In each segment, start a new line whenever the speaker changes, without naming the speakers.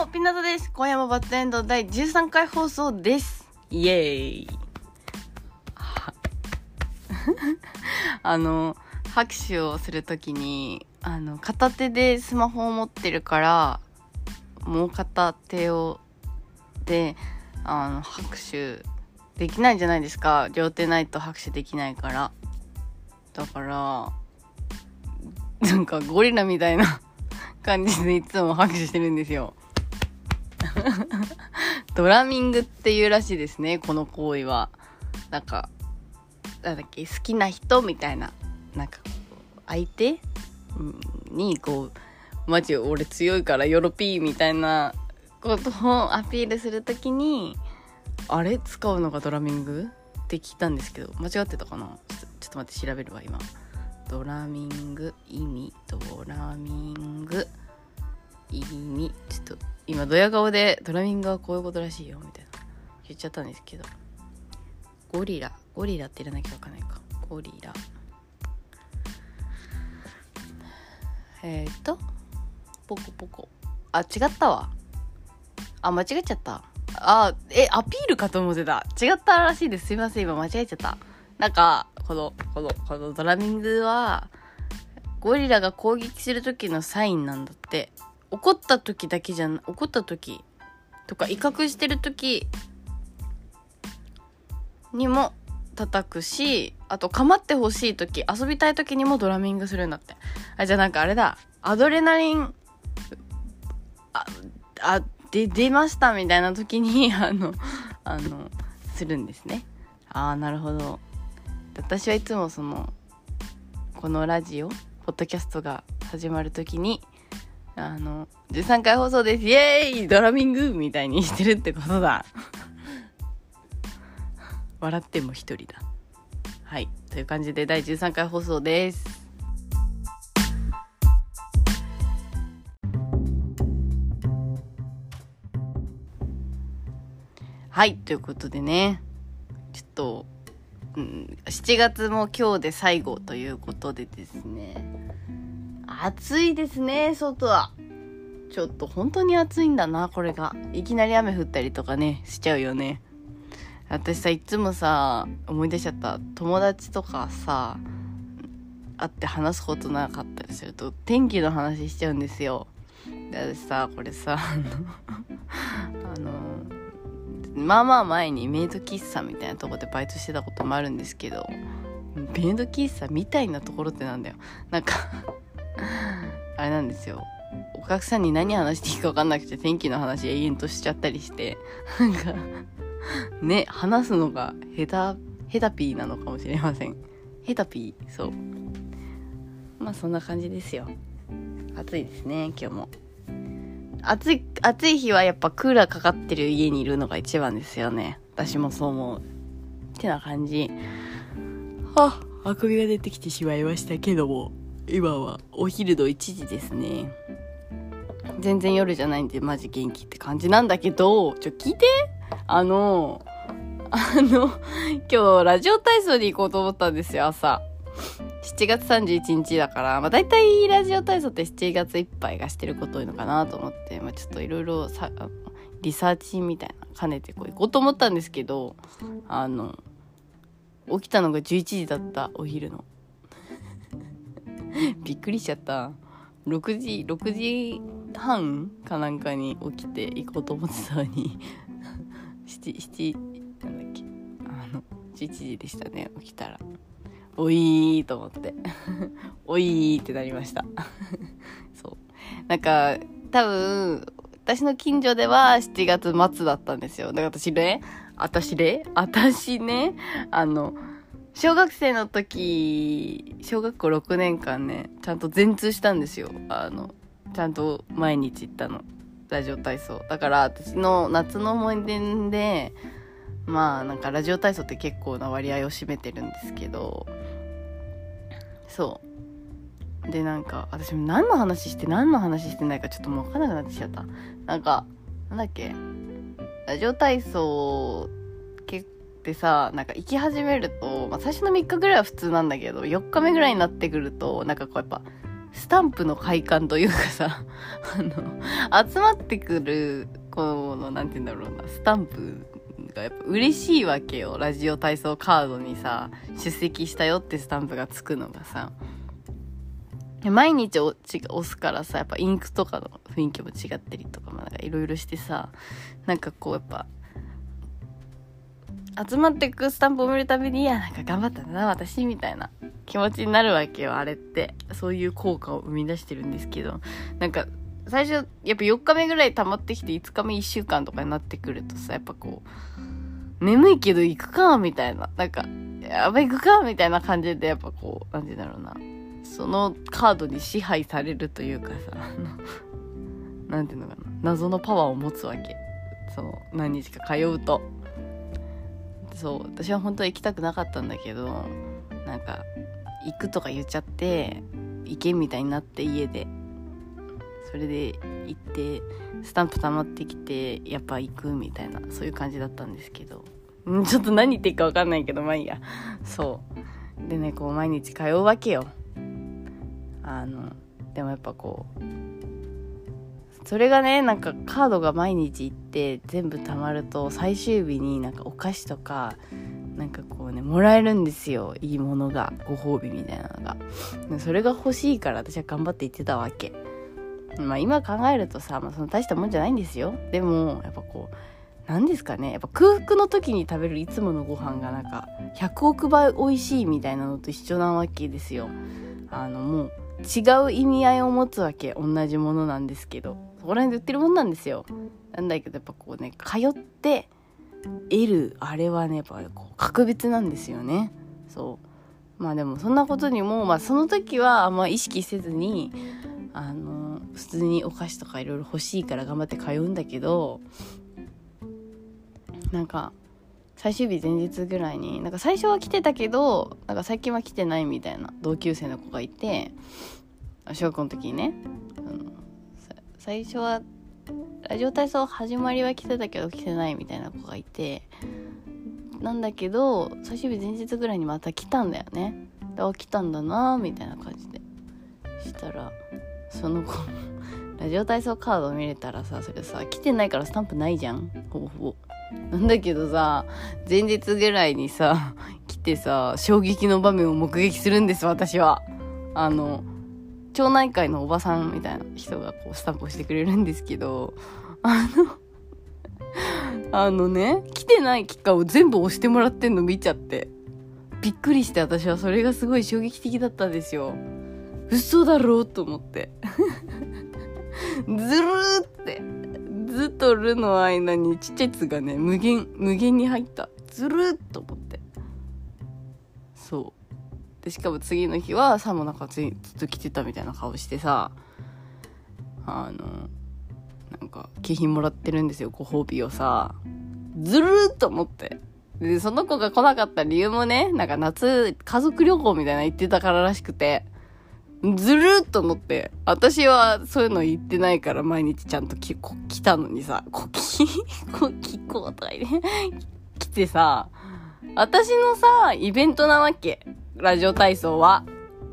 も、ピナタです。今夜もバッドエンド第13回放送です。イエーイ。あの、拍手をするときに、あの、片手でスマホを持ってるから、もう片手を、で、あの、拍手できないじゃないですか。両手ないと拍手できないから。だから、なんかゴリラみたいな 感じでいつも拍手してるんですよ。ドラミングっていうらしいですね、この行為は。なんか、なんだっけ、好きな人みたいな、なんか、相手？に、こう、マジ俺強いからヨロピーみたいなことをアピールするときに、あれ？使うのがドラミング？って聞いたんですけど、間違ってたかな？ちょっと待って調べるわ、今。ドラミング意味？ドラミング。意味ちょっと今ドヤ顔でドラミングはこういうことらしいよみたいな。言っちゃったんですけど。ゴリラ。ゴリラって入れなきゃわかんないか。ゴリラ。えっ、とポコポコ。あ違ったわ。あ間違えちゃった。あえアピールかと思ってた。違ったらしいです。すいません。今間違えちゃった。なんかこの、この、このドラミングは、ゴリラが攻撃する時のサインなんだって。怒った時だけじゃん、怒った時とか威嚇してる時にも叩くし、あと構ってほしい時、遊びたい時にもドラミングするんだって。あ、じゃあなんかあれだ。アドレナリン、あ、あ、で、出ましたみたいな時に、あの、あの、するんですね。ああ、なるほど。私はいつもそのこのラジオポッドキャストが始まる時にあの13回放送です。イエーイ!ドラミングみたいにしてるってことだ。笑っても一人だ。はい。という感じで第13回放送です。はい。ということでね。ちょっとうん、7月も今日で最後ということでですね。暑いですね、外は。ちょっと本当に暑いんだな、これが。いきなり雨降ったりとかね、しちゃうよね。私さ、いつもさ、思い出しちゃった。友達とかさ、会って話すことなかったりすると、天気の話しちゃうんですよ。で、私さ、これさ、あの、まあまあ前にメイド喫茶みたいなとこでバイトしてたこともあるんですけどメイド喫茶みたいなところってなんだよなんかあれなんですよお客さんに何話していいか分かんなくて天気の話永遠としちゃったりしてなんかね話すのが下手ヘタピーなのかもしれませんヘタピーそうまあそんな感じですよ暑いですね今日も暑い、暑い日はやっぱクーラーかかってる家にいるのが一番ですよね。私もそう思う。ってな感じ。あ、あくびが出てきてしまいましたけども、今はお昼の1時ですね。全然夜じゃないんでマジ元気って感じなんだけど、ちょ、聞いてあの、あの、今日ラジオ体操に行こうと思ったんですよ、朝。7月31日だから、まあ、大体ラジオ体操って7月いっぱいがしてること多いのかなと思って、まあ、ちょっといろいろリサーチみたいな兼ねてこう行こうと思ったんですけどあの起きたのが11時だったお昼の びっくりしちゃった。6時6時半かなんかに起きて行こうと思ってたのに。7 7なんだっけ？あの11時でしたね起きたら。おいーと思って。おいーってなりました。そう。なんか多分私の近所では7月末だったんですよ。だから私ね私ね私ねあの小学生の時小学校6年間ねちゃんと全通したんですよ。あのちゃんと毎日行ったの。ラジオ体操。だから私の夏の思い出でまあなんかラジオ体操って結構な割合を占めてるんですけどそう。でなんか私も何の話して何の話してないかちょっともう分かんなくなってきちゃった。なんかなんだっけ？ラジオ体操ってさなんか行き始めると、まあ、最初の3日ぐらいは普通なんだけど4日目ぐらいになってくるとなんかこうやっぱスタンプの快感というかさ、あの、集まってくる、この、なんて言うんだろうな、スタンプがやっぱ嬉しいわけよ。ラジオ体操カードにさ、出席したよってスタンプがつくのがさ。毎日押すからさ、やっぱインクとかの雰囲気も違ったりとか、まあ、いろいろしてさ、なんかこうやっぱ、集まってくスタンプを見るたびに、いや、なんか頑張ったんだな、私、みたいな気持ちになるわけよ、あれって。そういう効果を生み出してるんですけど、なんか、最初、やっぱ4日目ぐらい溜まってきて、5日目1週間とかになってくるとさ、やっぱこう、眠いけど行くか、みたいな。なんか、やばい行くか、みたいな感じで、やっぱこう、なんて言うんだろうな。そのカードに支配されるというかさ、なんていうのかな。謎のパワーを持つわけ。その、何日か通うと。そう私は本当は行きたくなかったんだけどなんか行くとか言っちゃって行けみたいになって家で。それで行ってスタンプ溜まってきてやっぱ行くみたいなそういう感じだったんですけど。ちょっと何言っていいか分かんないけどまあいいや。そう。でねこう毎日通うわけよ。あのでもやっぱこうそれがねなんかカードが毎日行って全部貯まると最終日になんかお菓子とかなんかこうねもらえるんですよ。いいものがご褒美みたいなのが。それが欲しいから私は頑張って行ってたわけ。まあ今考えるとさ、まあ、その大したもんじゃないんですよ。でもやっぱこう何ですかね。やっぱ空腹の時に食べるいつものご飯がなんか100億倍美味しいみたいなのと一緒なわけですよ。あのもう違う意味合いを持つわけ。同じものなんですけど。こら辺で売ってるもんなんですよ。なんだけどやっぱこうね通って得るあれはねやっぱこう格別なんですよね。そう。まあでもそんなことにも、まあ、その時はあんま意識せずにあの普通にお菓子とかいろいろ欲しいから頑張って通うんだけどなんか最終日前日ぐらいになんか最初は来てたけどなんか最近は来てないみたいな同級生の子がいて小学校の時にね最初はラジオ体操始まりは来てたけど来てないみたいな子がいてなんだけど最終日前日ぐらいにまた来たんだよね。であ来たんだなみたいな感じで。したらその子ラジオ体操カードを見れたらさそれさ来てないからスタンプないじゃん。ほぼほぼ。なんだけどさ前日ぐらいにさ来てさ衝撃の場面を目撃するんです私は。あの町内会のおばさんみたいな人がこうスタンプをしてくれるんですけど、あの あのね、来てない期間を全部押してもらってんの見ちゃって。びっくりして私はそれがすごい衝撃的だったんですよ。嘘だろうと思って。ずるーって。ずっとるの間にちちつがね、無限、無限に入った。ずるーっと思って。そう。でしかも次の日はさもなんかずっと来てたみたいな顔してさあのなんか景品もらってるんですよご褒美をさ。ずるーっと思って。でその子が来なかった理由もねなんか夏家族旅行みたいな言ってたかららしくてずるーっと思って。私はそういうの言ってないから毎日ちゃんと来たのにさ。こき こきことか言って 来てさ。私のさイベントなわけ。ラジオ体操は？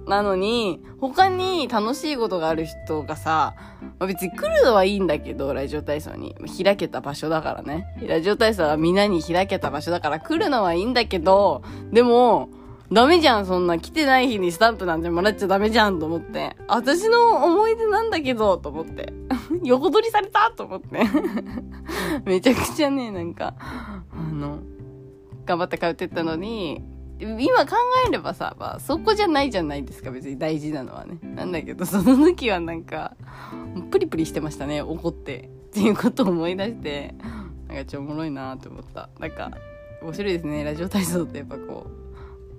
なのに、他に楽しいことがある人がさ、まあ、別に来るのはいいんだけど、ラジオ体操に。開けた場所だからね。ラジオ体操はみんなに開けた場所だから来るのはいいんだけど、でも、ダメじゃん、そんな。来てない日にスタンプなんてもらっちゃダメじゃん、と思って。私の思い出なんだけど、と思って。横取りされたと思って。めちゃくちゃね、なんか、あの、頑張って通ってったのに、今考えればさ、まあ、そこじゃないじゃないですか、別に大事なのはね。なんだけど、その時はなんか、プリプリしてましたね、怒って。っていうことを思い出して、なんかちょおもろいなって思った。なんか、面白いですね、ラジオ体操ってやっぱこ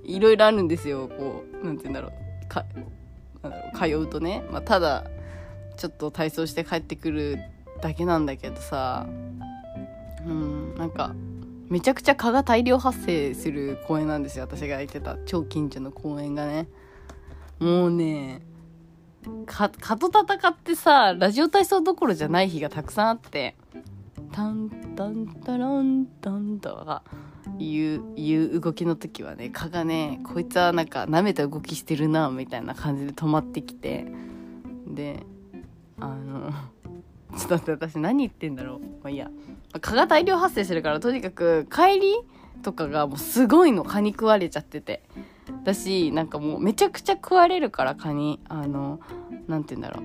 う、いろいろあるんですよ、こう、なんて言うんだろう、か、なんだろう、通うとね。まあ、ただ、ちょっと体操して帰ってくるだけなんだけどさ、うん、なんか、めちゃくちゃ蚊が大量発生する公園なんですよ。私が行ってた超近所の公園がね。もうね蚊と戦ってさラジオ体操どころじゃない日がたくさんあってタンタンタランタンとかいういう動きの時はね蚊がねこいつはなんか舐めた動きしてるなみたいな感じで止まってきて。であの ちょっと待って私何言ってんだろう。まあいいや。蚊が大量発生してるからとにかく帰りとかがもうすごいの蚊に食われちゃってて。だしなんかもうめちゃくちゃ食われるから蚊に。あの何て言うんだろう。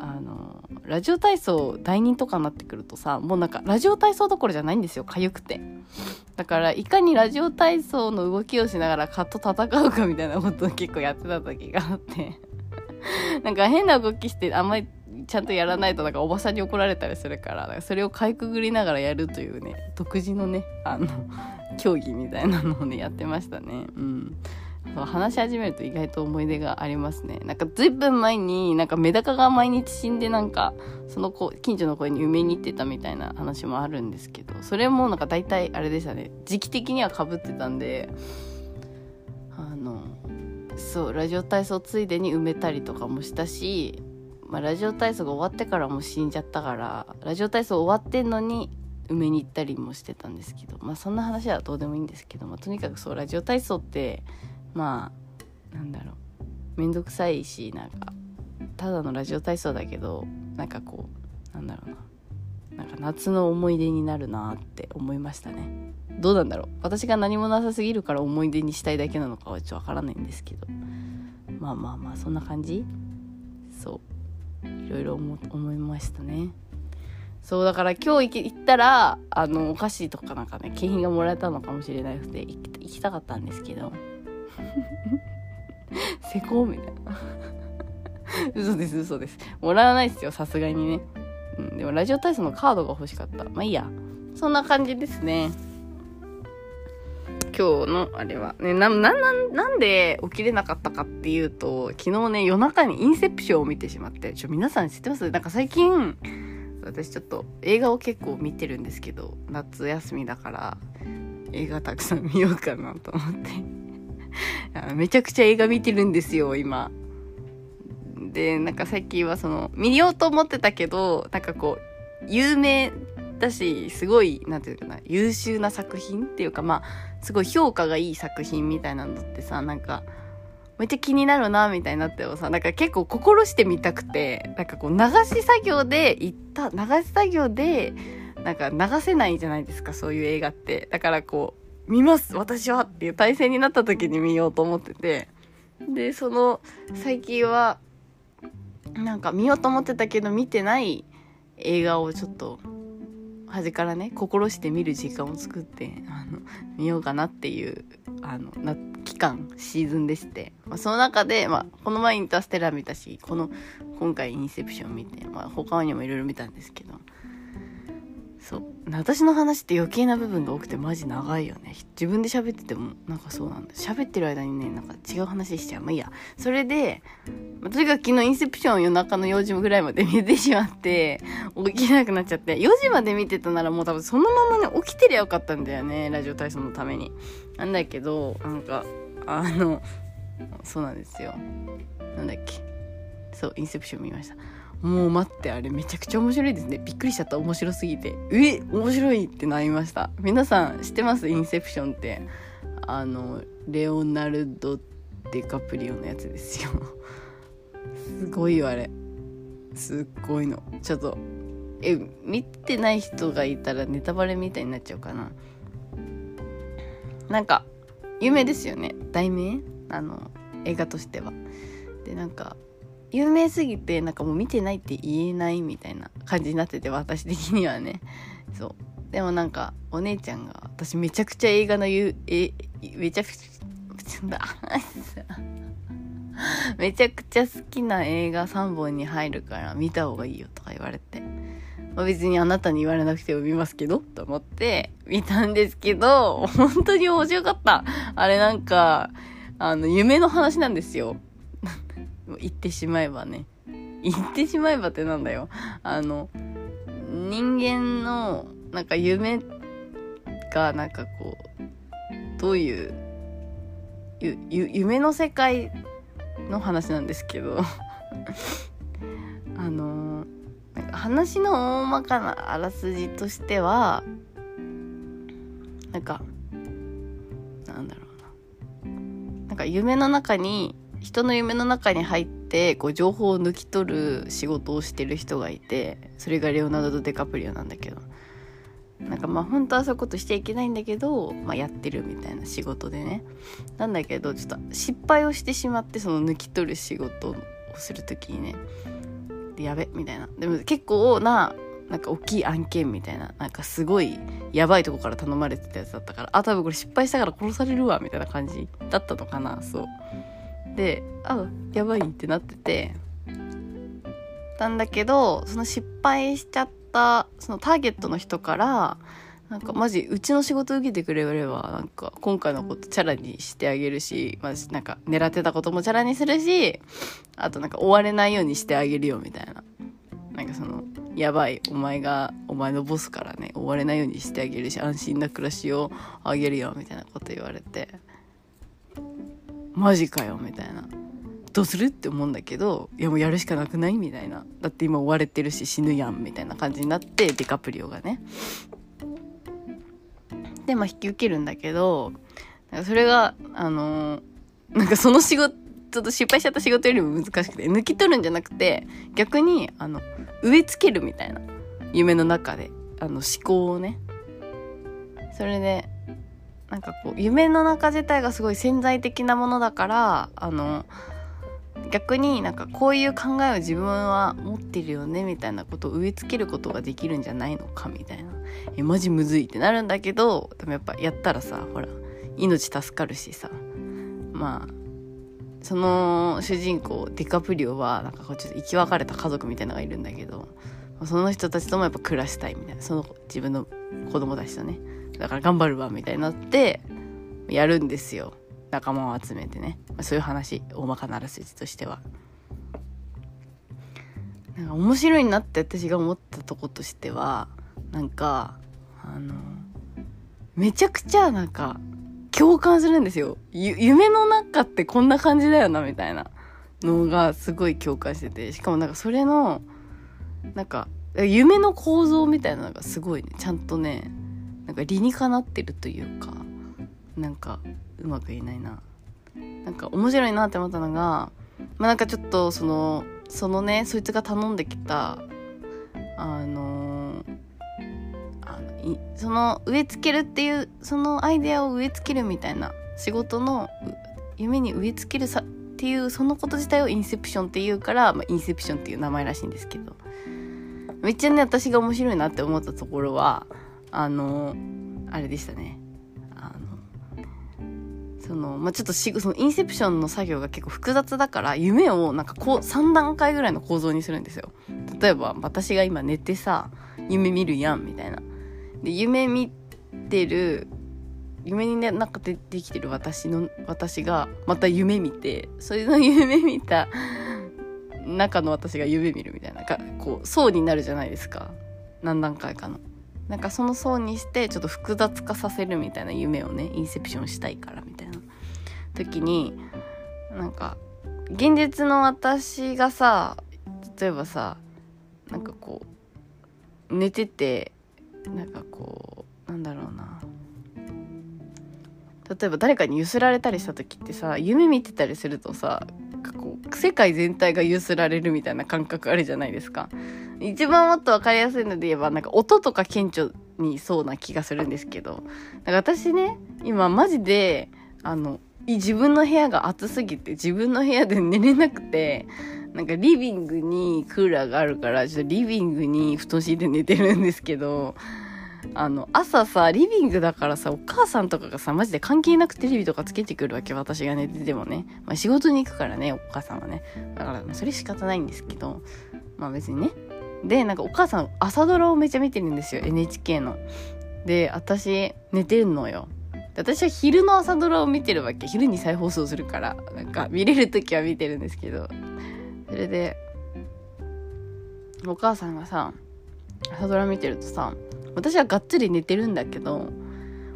あのラジオ体操代人とかになってくるとさもうなんかラジオ体操どころじゃないんですよ痒くて。だからいかにラジオ体操の動きをしながら蚊と戦うかみたいなことを結構やってた時があって。なんか変な動きしてあんまりちゃんとやらないとなんかおばさんに怒られたりするからからそれをかいくぐりながらやるというね独自のねあの 競技みたいなのをねやってましたね。うん。そう話し始めると意外と思い出がありますね。なんかずいぶん前になんかメダカが毎日死んでなんかその子近所の公園に埋めに行ってたみたいな話もあるんですけどそれもなんか大体あれでしたね。時期的にはかぶってたんであのそうラジオ体操ついでに埋めたりとかもしたしまあ、ラジオ体操が終わってからもう死んじゃったからラジオ体操終わってんのに埋めに行ったりもしてたんですけどまあそんな話はどうでもいいんですけど、まあ、とにかくそうラジオ体操ってまあなんだろう面倒くさいしなんかただのラジオ体操だけどなんかこうなんだろうななんか夏の思い出になるなって思いましたね。どうなんだろう。私が何もなさすぎるから思い出にしたいだけなのかはちょっとわからないんですけど。まあまあまあそんな感じ？そう。いろいろ思いましたね。そうだから今日行ったらあのお菓子とかなんかね景品がもらえたのかもしれなくて行きたかったんですけど。施工みたいな。嘘です嘘です。もらわないですよさすがにね、うん、でもラジオ体操のカードが欲しかった。まあいいや。そんな感じですね。今日のあれは。ね、な、な、な、なんで起きれなかったかっていうと、昨日ね、夜中にインセプションを見てしまって、ちょ、皆さん知ってます？なんか最近、私ちょっと映画を結構見てるんですけど、夏休みだから、映画たくさん見ようかなと思って めちゃくちゃ映画見てるんですよ、今。で、なんか最近はその、見ようと思ってたけど、なんかこう、有名だし、すごい、なんていうかな、優秀な作品っていうか、まあ、すごい評価がいい作品みたいなのってさ、なんか、めっちゃ気になるな、みたいになってもさ、なんか結構心してみたくて、なんかこう流し作業で行った、流し作業で、なんか流せないじゃないですか、そういう映画って。だからこう、見ます私はっていう体制になった時に見ようと思ってて。で、その、最近は、なんか見ようと思ってたけど見てない映画をちょっと端からね心して見る時間を作ってあの見ようかなっていうあのな期間シーズンでして、まあ、その中で、まあ、この前インターステラー見たしこの今回インセプション見て、まあ、他にもいろいろ見たんですけど。そう。私の話って余計な部分が多くてマジ長いよね。自分で喋っててもなんかそうなんだ。喋ってる間にねなんか違う話しちゃう。まあいいや。それで、まあ、とにかく昨日インセプション夜中の4時ぐらいまで見てしまって起きなくなっちゃって。4時まで見てたならもう多分そのままね起きてりゃよかったんだよねラジオ体操のために。なんだけどなんかあのそうなんですよ。なんだっけ。そうインセプション見ました。もう待ってあれめちゃくちゃ面白いですね。びっくりしちゃった。面白すぎて。え面白いってなりました。皆さん知ってます？インセプションって。あのレオナルド・デカプリオのやつですよ。すごいよあれ。すっごいの。ちょっとえ見てない人がいたらネタバレみたいになっちゃうかな。なんか有名ですよね。題名？あの映画としては。でなんか有名すぎてなんかもう見てないって言えないみたいな感じになってて私的にはね。そう。でもなんかお姉ちゃんが私めちゃくちゃ映画の言うえめちゃくちゃ めちゃくちゃ好きな映画3本に入るから見た方がいいよとか言われて、まあ、別にあなたに言われなくても見ますけどと思って見たんですけど本当に面白かった。あれなんかあの夢の話なんですよ。言ってしまえばね。言ってしまえばってなんだよ。あの人間のなんか夢がなんかこうどういう夢の世界の話なんですけど。あのなんか話の大まかなあらすじとしてはなんかなんだろうな。なんか夢の中に人の夢の中に入ってこう情報を抜き取る仕事をしてる人がいてそれがレオナルド・デカプリオなんだけど。なんかまあ本当はそういうことしちゃいけないんだけど、まあ、やってるみたいな仕事でね。なんだけどちょっと失敗をしてしまってその抜き取る仕事をする時にねやべみたいな。でも結構ななんか大きい案件みたいななんかすごいやばいとこから頼まれてたやつだったからあ多分これ失敗したから殺されるわみたいな感じだったのかなそう。であやばいってなってて。たんだけどその失敗しちゃったそのターゲットの人からなんかマジうちの仕事受けてくれればなんか今回のことチャラにしてあげるしマジなんか狙ってたこともチャラにするしあとなんか追われないようにしてあげるよみたいな。なんかそのやばいお前がお前のボスからね追われないようにしてあげるし安心な暮らしをあげるよみたいなこと言われて。マジかよみたいな。どうするって思うんだけどいやもうやるしかなくないみたいな。だって今追われてるし死ぬやんみたいな感じになってディカプリオがね。でまあ引き受けるんだけどそれがあのー、なんかその仕事ちょっと失敗しちゃった仕事よりも難しくて抜き取るんじゃなくて逆にあの植え付けるみたいな夢の中であの思考をね。それでなんかこう夢の中自体がすごい潜在的なものだからあの逆になんかこういう考えを自分は持ってるよねみたいなことを植え付けることができるんじゃないのかみたいな。えマジむずいってなるんだけどでもやっぱやったらさほら命助かるしさ。まあその主人公ディカプリオはなんかこうちょっと生き別れた家族みたいなのがいるんだけどその人たちともやっぱ暮らしたいみたいな。その自分の子供たちとね。だから頑張るわみたいになってやるんですよ。仲間を集めてね、ま、そういう話大まかならすじとしては。なんか面白いなって私が思ったとことしてはなんかあのめちゃくちゃなんか共感するんですよ。夢の中ってこんな感じだよなみたいな。のがすごい共感してて。しかもなんかそれのなんか夢の構造みたいなのがすごいね。ちゃんとねなんか理にかなってるというかなんかうまく言えないな。なんか面白いなって思ったのがまあなんかちょっとそのそのねそいつが頼んできたあのあのその植え付けるっていうそのアイデアを植え付けるみたいな仕事の夢に植え付けるさっていうそのこと自体をインセプションっていうから、まあ、インセプションっていう名前らしいんですけどめっちゃね私が面白いなって思ったところはあのあれでしたね。あのそのまあちょっとしそのインセプションの作業が結構複雑だから夢をなんかこう3段階ぐらいの構造にするんですよ。例えば私が今寝てさ夢見るやんみたいな。で夢見てる夢にねなんか出てきてる私の私がまた夢見てそれの 夢見た中の私が夢見るみたいな。こう層になるじゃないですか。何段階かの。なんかその層にしてちょっと複雑化させるみたいな夢をねインセプションしたいからみたいな時になんか現実の私がさ例えばさなんかこう寝ててなんかこうなんだろうな。例えば誰かにゆすられたりした時ってさ夢見てたりするとさこう世界全体がゆすられるみたいな感覚あるじゃないですか。一番もっと分かりやすいので言えばなんか音とか顕著にそうな気がするんですけどなんか私ね今マジであの自分の部屋が暑すぎて自分の部屋で寝れなくてなんかリビングにクーラーがあるからちょっとリビングに布団敷いて寝てるんですけどあの朝さリビングだからさお母さんとかがさマジで関係なくテレビとかつけてくるわけ私が寝ててもね、まあ、仕事に行くからねお母さんはね。だからそれ仕方ないんですけどまあ別にね。でなんかお母さん朝ドラをめちゃ見てるんですよ NHK の。で私寝てるのよ。私は昼の朝ドラを見てるわけ昼に再放送するからなんか見れる時は見てるんですけど。それでお母さんがさ朝ドラ見てるとさ私はがっつり寝てるんだけど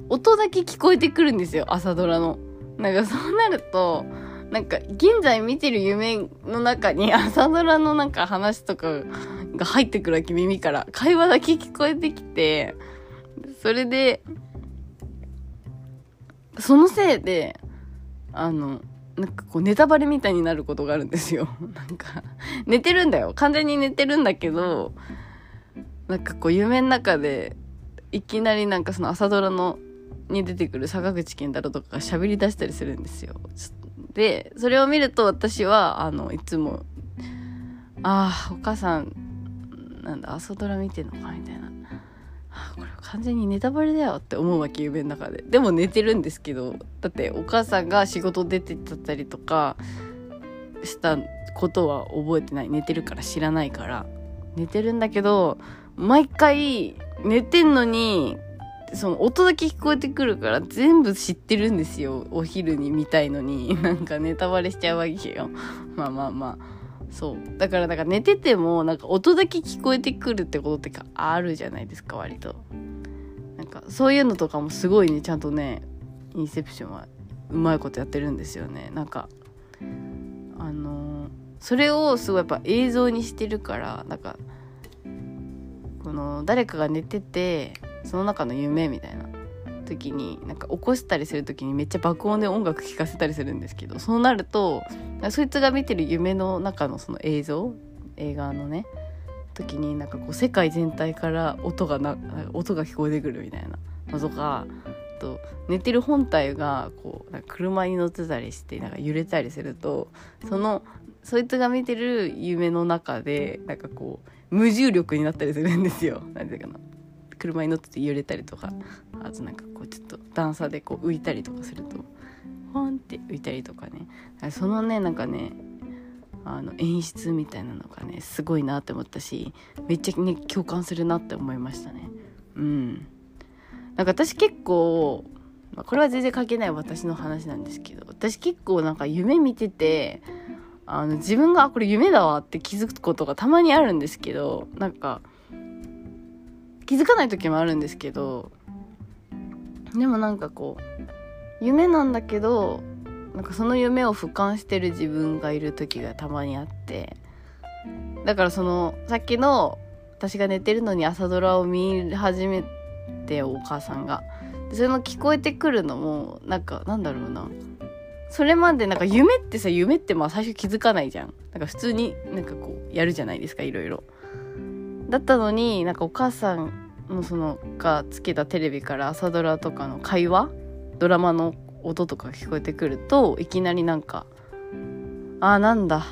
音だけ聞こえてくるんですよ朝ドラの。なんかそうなるとなんか現在見てる夢の中に朝ドラのなんか話とかが入ってくるわけ耳から会話だけ聞こえてきてそれでそのせいであのなんかこうネタバレみたいになることがあるんですよ。なんか、寝てるんだよ。完全に寝てるんだけど、なんかこう夢の中で、いきなりなんかその朝ドラの、に出てくる坂口健太郎とかが喋り出したりするんですよ。で、それを見ると私は、あの、いつも、ああ、お母さん、なんだ、朝ドラ見てんのかみたいな。あ。これ完全にネタバレだよって思うわけ夢の中で。でも寝てるんですけどだってお母さんが仕事出てっちゃったりとかしたことは覚えてない。寝てるから知らないから。寝てるんだけど毎回寝てんのにその音だけ聞こえてくるから全部知ってるんですよ。お昼に見たいのに。なんかネタバレしちゃうわけよ。まあまあまあ。そう。だからなんか寝ててもなんか音だけ聞こえてくるってことってかあるじゃないですか割と。なんかそういうのとかもすごいねちゃんとねインセプションはうまいことやってるんですよね。なんかあのー、それをすごいやっぱ映像にしてるからなんかこの誰かが寝ててその中の夢みたいな。時になんか起こしたりする時にめっちゃ爆音で音楽聴かせたりするんですけどそうなるとそいつが見てる夢の中のその映像映画のね時になんかこう世界全体から音がな音が聞こえてくるみたいなのとかと寝てる本体がこうなんか車に乗ってたりしてなんか揺れたりするとそのそいつが見てる夢の中でなんかこう無重力になったりするんですよ。なんていうかな車に乗ってて揺れたりとかあとなんかこうちょっと段差でこう浮いたりとかするとポンって浮いたりとかね。そのねなんかねあの演出みたいなのがねすごいなって思ったしめっちゃね共感するなって思いましたね。うん。なんか私結構、まあ、これは全然関係ない私の話なんですけど私結構なんか夢見ててあの自分があこれ夢だわって気づくことがたまにあるんですけどなんか気づかない時もあるんですけどでもなんかこう夢なんだけどなんかその夢を俯瞰してる自分がいる時がたまにあってだからそのさっきの私が寝てるのに朝ドラを見始めてお母さんが。それも聞こえてくるのもなんかなんだろうな。それまでなんか夢ってさ夢ってまあ最初気づかないじゃん。なんか普通になんかこうやるじゃないですかいろいろ。だったのになんかお母さんのそのがつけたテレビから朝ドラとかの会話ドラマの音とか聞こえてくるといきなりなんか「ああなんだ」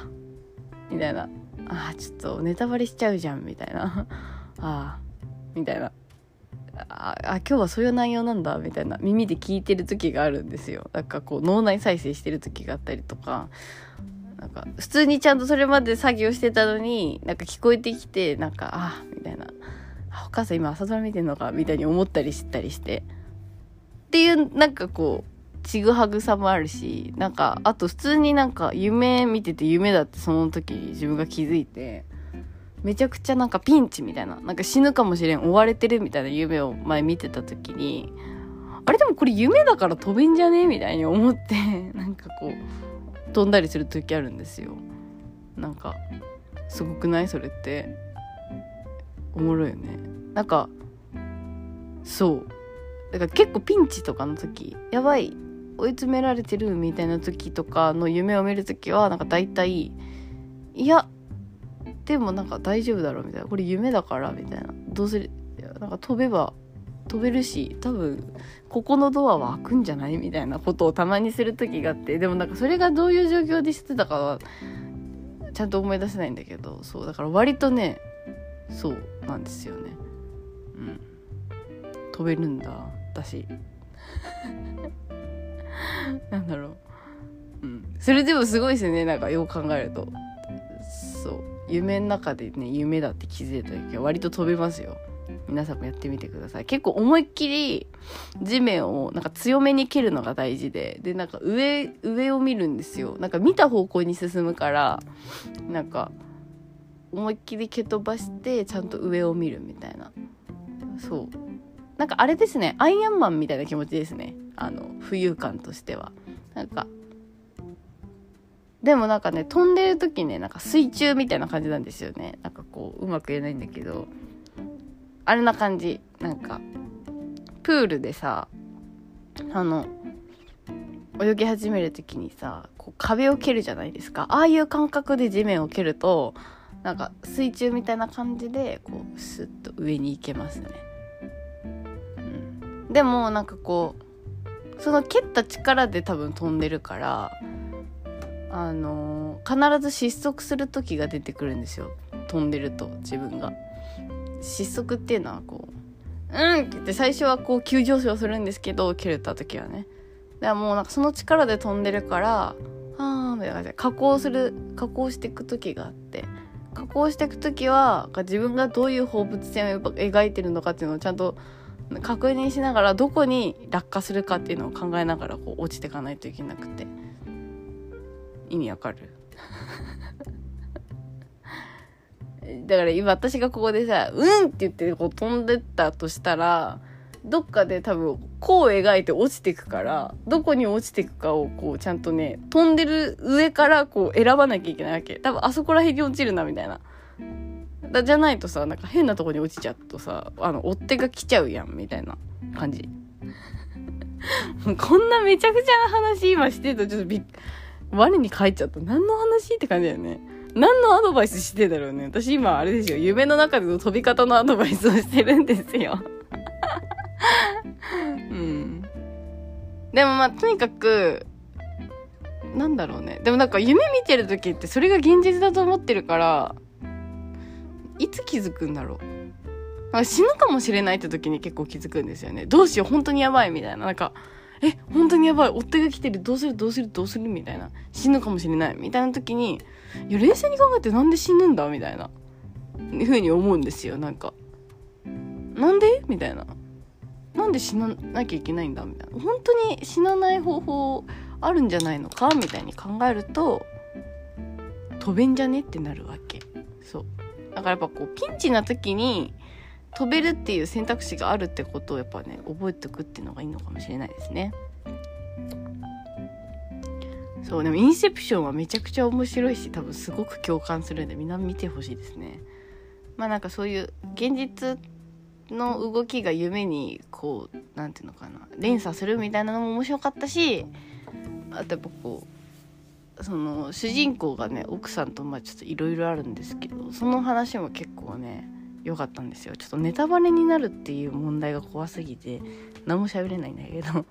みたいな「ああちょっとネタバレしちゃうじゃん」みたいな「ああ」みたいなああ今日はそういう内容なんだみたいな耳で聞いてる時があるんですよ。なんかこう脳内再生してる時があったりとかなんか普通にちゃんとそれまで作業してたのになんか聞こえてきてなんかあみたいな。お母さん今朝ドラ見てんのか？みたいに思ったりしたりして。っていうなんかこうちぐはぐさもあるしなんかあと普通になんか夢見てて夢だってその時自分が気づいてめちゃくちゃなんかピンチみたいななんか死ぬかもしれん追われてるみたいな夢を前見てた時にあれでもこれ夢だから飛べんじゃね？みたいに思って なんかこう飛んだりする時あるんですよ。なんかすごくない？それっておもろいよね。なんかそう。だから結構ピンチとかの時やばい追い詰められてるみたいな時とかの夢を見る時はなんか大体いやでもなんか大丈夫だろうみたいな。これ夢だからみたいな。どうするなんか飛べば飛べるし多分ここのドアは開くんじゃない？みたいなことをたまにする時があって。でもなんかそれがどういう状況でしてたかはちゃんと思い出せないんだけど。そうだから割とねそうなんですよね。うん。飛べるんだ私 なんだろう。うん。それでもすごいですよねなんかよう考えると。そう。夢の中でね夢だって気づいた時は割と飛べますよ。皆さんもやってみてください。結構思いっきり地面をなんか強めに蹴るのが大事で。でなんか上上を見るんですよ。なんか見た方向に進むからなんか思いっきり蹴飛ばしてちゃんと上を見るみたいな。そう。なんかあれですね。アイアンマンみたいな気持ちですね。あの浮遊感としては。なんかでもなんかね飛んでる時ねなんか水中みたいな感じなんですよね。なんかこううまく言えないんだけど。あれな感じ。なんかプールでさあの泳ぎ始める時にさこう壁を蹴るじゃないですか。ああいう感覚で地面を蹴るとなんか水中みたいな感じでこうスッと上に行けますね、うん、でもなんかこうその蹴った力で多分飛んでるからあのー、必ず失速する時が出てくるんですよ。飛んでると自分が。失速っていうのはこう「うん!」って言って最初はこう急上昇するんですけど蹴れた時はね。だからもうなんかその力で飛んでるからああみたいな感じで加工する加工していく時があって。加工していく時は自分がどういう放物線を描いてるのかっていうのをちゃんと確認しながらどこに落下するかっていうのを考えながらこう落ちていかないといけなくて意味わかる？だから今私がここでさ「うん!」って言ってこう飛んでったとしたらどっかで多分こう描いて落ちてくからどこに落ちていくかをこうちゃんとね飛んでる上からこう選ばなきゃいけないわけ。多分あそこら辺に落ちるなみたいな。だじゃないとさなんか変なとこに落ちちゃうとさあの追っ手が来ちゃうやんみたいな感じ。こんなめちゃくちゃな話今してるとちょっとびっ我に返っちゃった。何の話って感じだよね。何のアドバイスしてだろうね。私今あれですよ。夢の中での飛び方のアドバイスをしてるんですよ。うん。でもまあ、とにかく、なんだろうね。でもなんか夢見てる時ってそれが現実だと思ってるから、いつ気づくんだろう。死ぬかもしれないって時に結構気づくんですよね。どうしよう、本当にやばいみたいな。なんか、え、本当にやばい、追っ手が来てる、どうする、どうする、どうするみたいな。死ぬかもしれない、みたいな時に、いや、冷静に考えてなんで死ぬんだみたいな。ふうに思うんですよ、なんか。なんで？みたいな。なんで死ななきゃいけないんだ？みたいな本当に死なない方法あるんじゃないのか？みたいに考えると飛べんじゃね？ってなるわけ。そう。だからやっぱこうピンチな時に飛べるっていう選択肢があるってことをやっぱね覚えておくっていうのがいいのかもしれないですね。そう。でもインセプションはめちゃくちゃ面白いし多分すごく共感するんでみんな見てほしいですね。まあなんかそういう現実の動きが夢にこう何て言うのかな連鎖するみたいなのも面白かったしあとやっぱこうその主人公がね奥さんとまあちょっといろいろあるんですけどその話も結構ね良かったんですよ。ちょっとネタバレになるっていう問題が怖すぎて何も喋れないんだけど。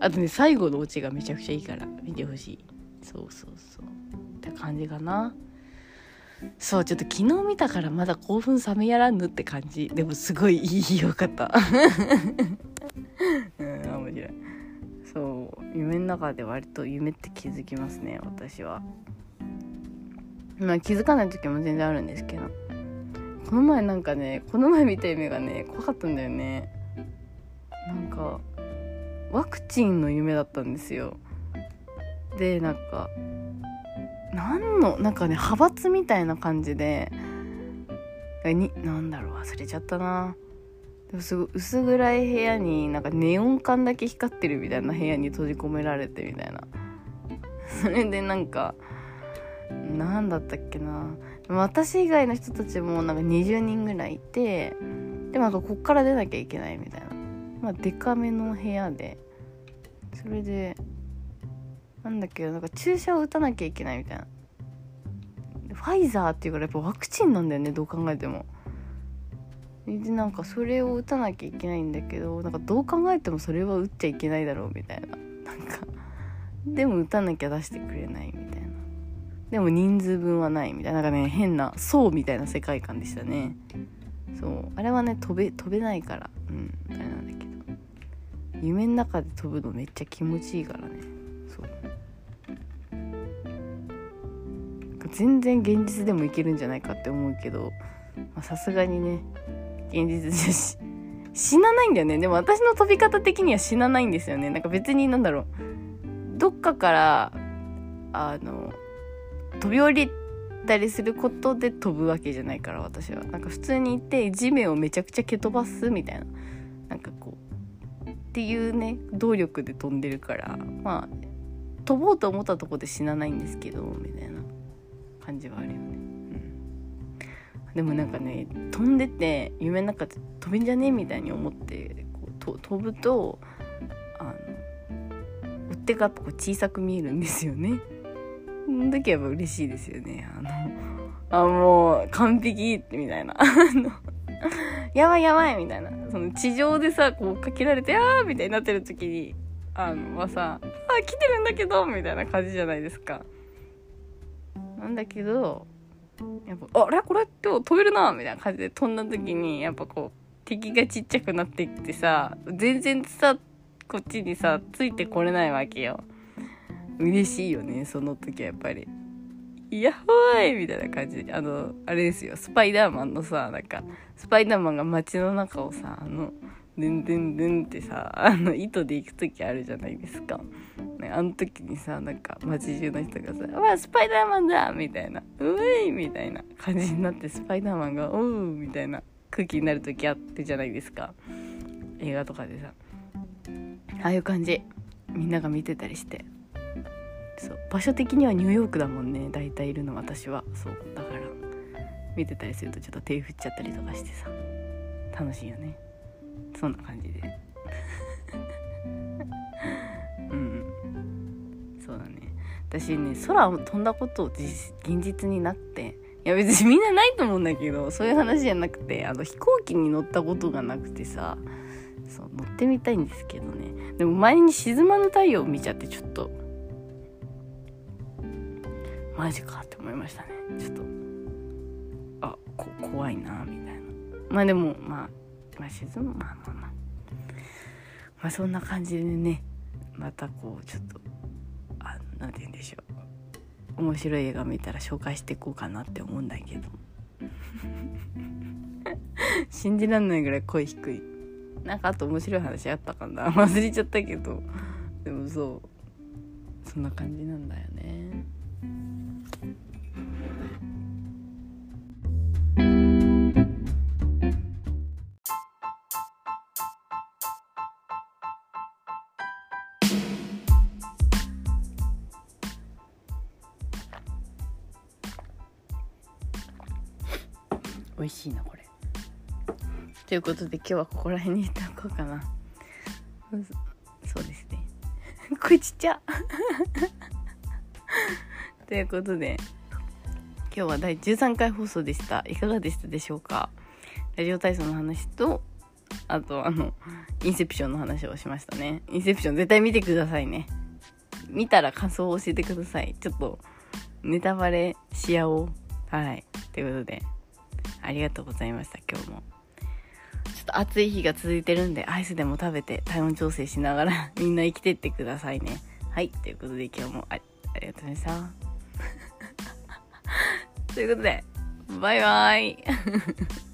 あとね最後のオチがめちゃくちゃいいから見てほしい。そうそうそう。って感じかな。そうちょっと昨日見たからまだ興奮冷めやらぬって感じ。でもすごいいいよかった。うん面白い。そう夢の中で割と夢って気づきますね私は。まあ気づかない時も全然あるんですけど。この前なんかねこの前見た夢がね怖かったんだよね。なんかワクチンの夢だったんですよ。でなんか何のなんかね派閥みたいな感じでになんだろう忘れちゃったな。でもすごい薄暗い部屋になんかネオン管だけ光ってるみたいな部屋に閉じ込められてみたいな。それでなんか何だったっけな。私以外の人たちもなんか20人ぐらいいてでもなんかこっから出なきゃいけないみたいな。まあデカめの部屋で。それでなんだけどなんか注射を打たなきゃいけないみたいな。ファイザーっていうからやっぱワクチンなんだよねどう考えても。でなんかそれを打たなきゃいけないんだけどなんかどう考えてもそれは打っちゃいけないだろうみたいな。なんかでも打たなきゃ出してくれないみたいな。でも人数分はないみたいな。なんかね変な層みたいな世界観でしたね。そう。あれはね飛べ飛べないから。うん。あれなんだけど。夢の中で飛ぶのめっちゃ気持ちいいからね。全然現実でもいけるんじゃないかって思うけどさすがにね現実でし 死なないんだよね。でも私の飛び方的には死なないんですよね。なんか別になんだろう。どっかからあの飛び降りたりすることで飛ぶわけじゃないから私は。なんか普通に行って地面をめちゃくちゃ蹴飛ばすみたいな。なんかこうっていうね動力で飛んでるから。まあ飛ぼうと思ったとこで死なないんですけどみたいな。感じはあるよね、うん、でもなんかね飛んでて夢の中で飛べんじゃねえみたいに思ってこう飛ぶとあの追っ手がこう小さく見えるんですよね。その時はやっぱ嬉しいですよね。あの、あ、もう完璧みたいな。やばいやばいみたいな。その地上でさ、こうかけられて、あーみたいになってる時に、あの、はさ、あ、来てるんだけどみたいな感じじゃないですか。なんだけど、やっぱ、あれ？これ？今日飛べるな？みたいな感じで飛んだ時に、やっぱこう、敵がちっちゃくなっていってさ、全然さ、こっちにさ、ついてこれないわけよ。嬉しいよね、その時はやっぱり。やっほーい！みたいな感じ。で、あの、あれですよ、スパイダーマンのさ、なんか、スパイダーマンが街の中をさ、あの、でんでんでんってさ、あの、糸で行く時あるじゃないですか。ね、あの時にさ、なんか、街中の人がさ、わ、スパイダーマンだみたいな、うえいみたいな感じになって、スパイダーマンが、おうみたいな空気になる時あってじゃないですか。映画とかでさ。ああいう感じ。みんなが見てたりして。そう場所的にはニューヨークだもんね大体いるの私はそうだから見てたりするとちょっと手振っちゃったりとかしてさ楽しいよねそんな感じで。うんそうだね。私ね空を飛んだことを現実になくて。いや別にみんなないと思うんだけどそういう話じゃなくてあの飛行機に乗ったことがなくてさそう乗ってみたいんですけどね。でも前に沈まぬ太陽を見ちゃってちょっとマジかって思いましたね。ちょっとあこ怖いなみたいな。まあでもまあまあ沈むまあまあまあ。まあそんな感じでねまたこうちょっとあなんて言うんでしょう。面白い映画見たら紹介していこうかなって思うんだけど。信じらんないぐらい声低い。なんかあと面白い話あったかな。忘れちゃったけど。でもそう。そんな感じなんだよね。美味しいなこれ。ということで今日はここら辺にしておこうかな。そうですね。これちっちゃ。ということで今日は第13回放送でした。いかがでしたでしょうか？ラジオ体操の話とあとあのインセプションの話をしましたね。インセプション絶対見てくださいね。見たら感想を教えてください。ちょっとネタバレし合おう。はい。ということでありがとうございました今日も。ちょっと暑い日が続いてるんでアイスでも食べて体温調整しながら みんな生きてってくださいね。はいということで今日もありがとうございました。ということでバイバイ。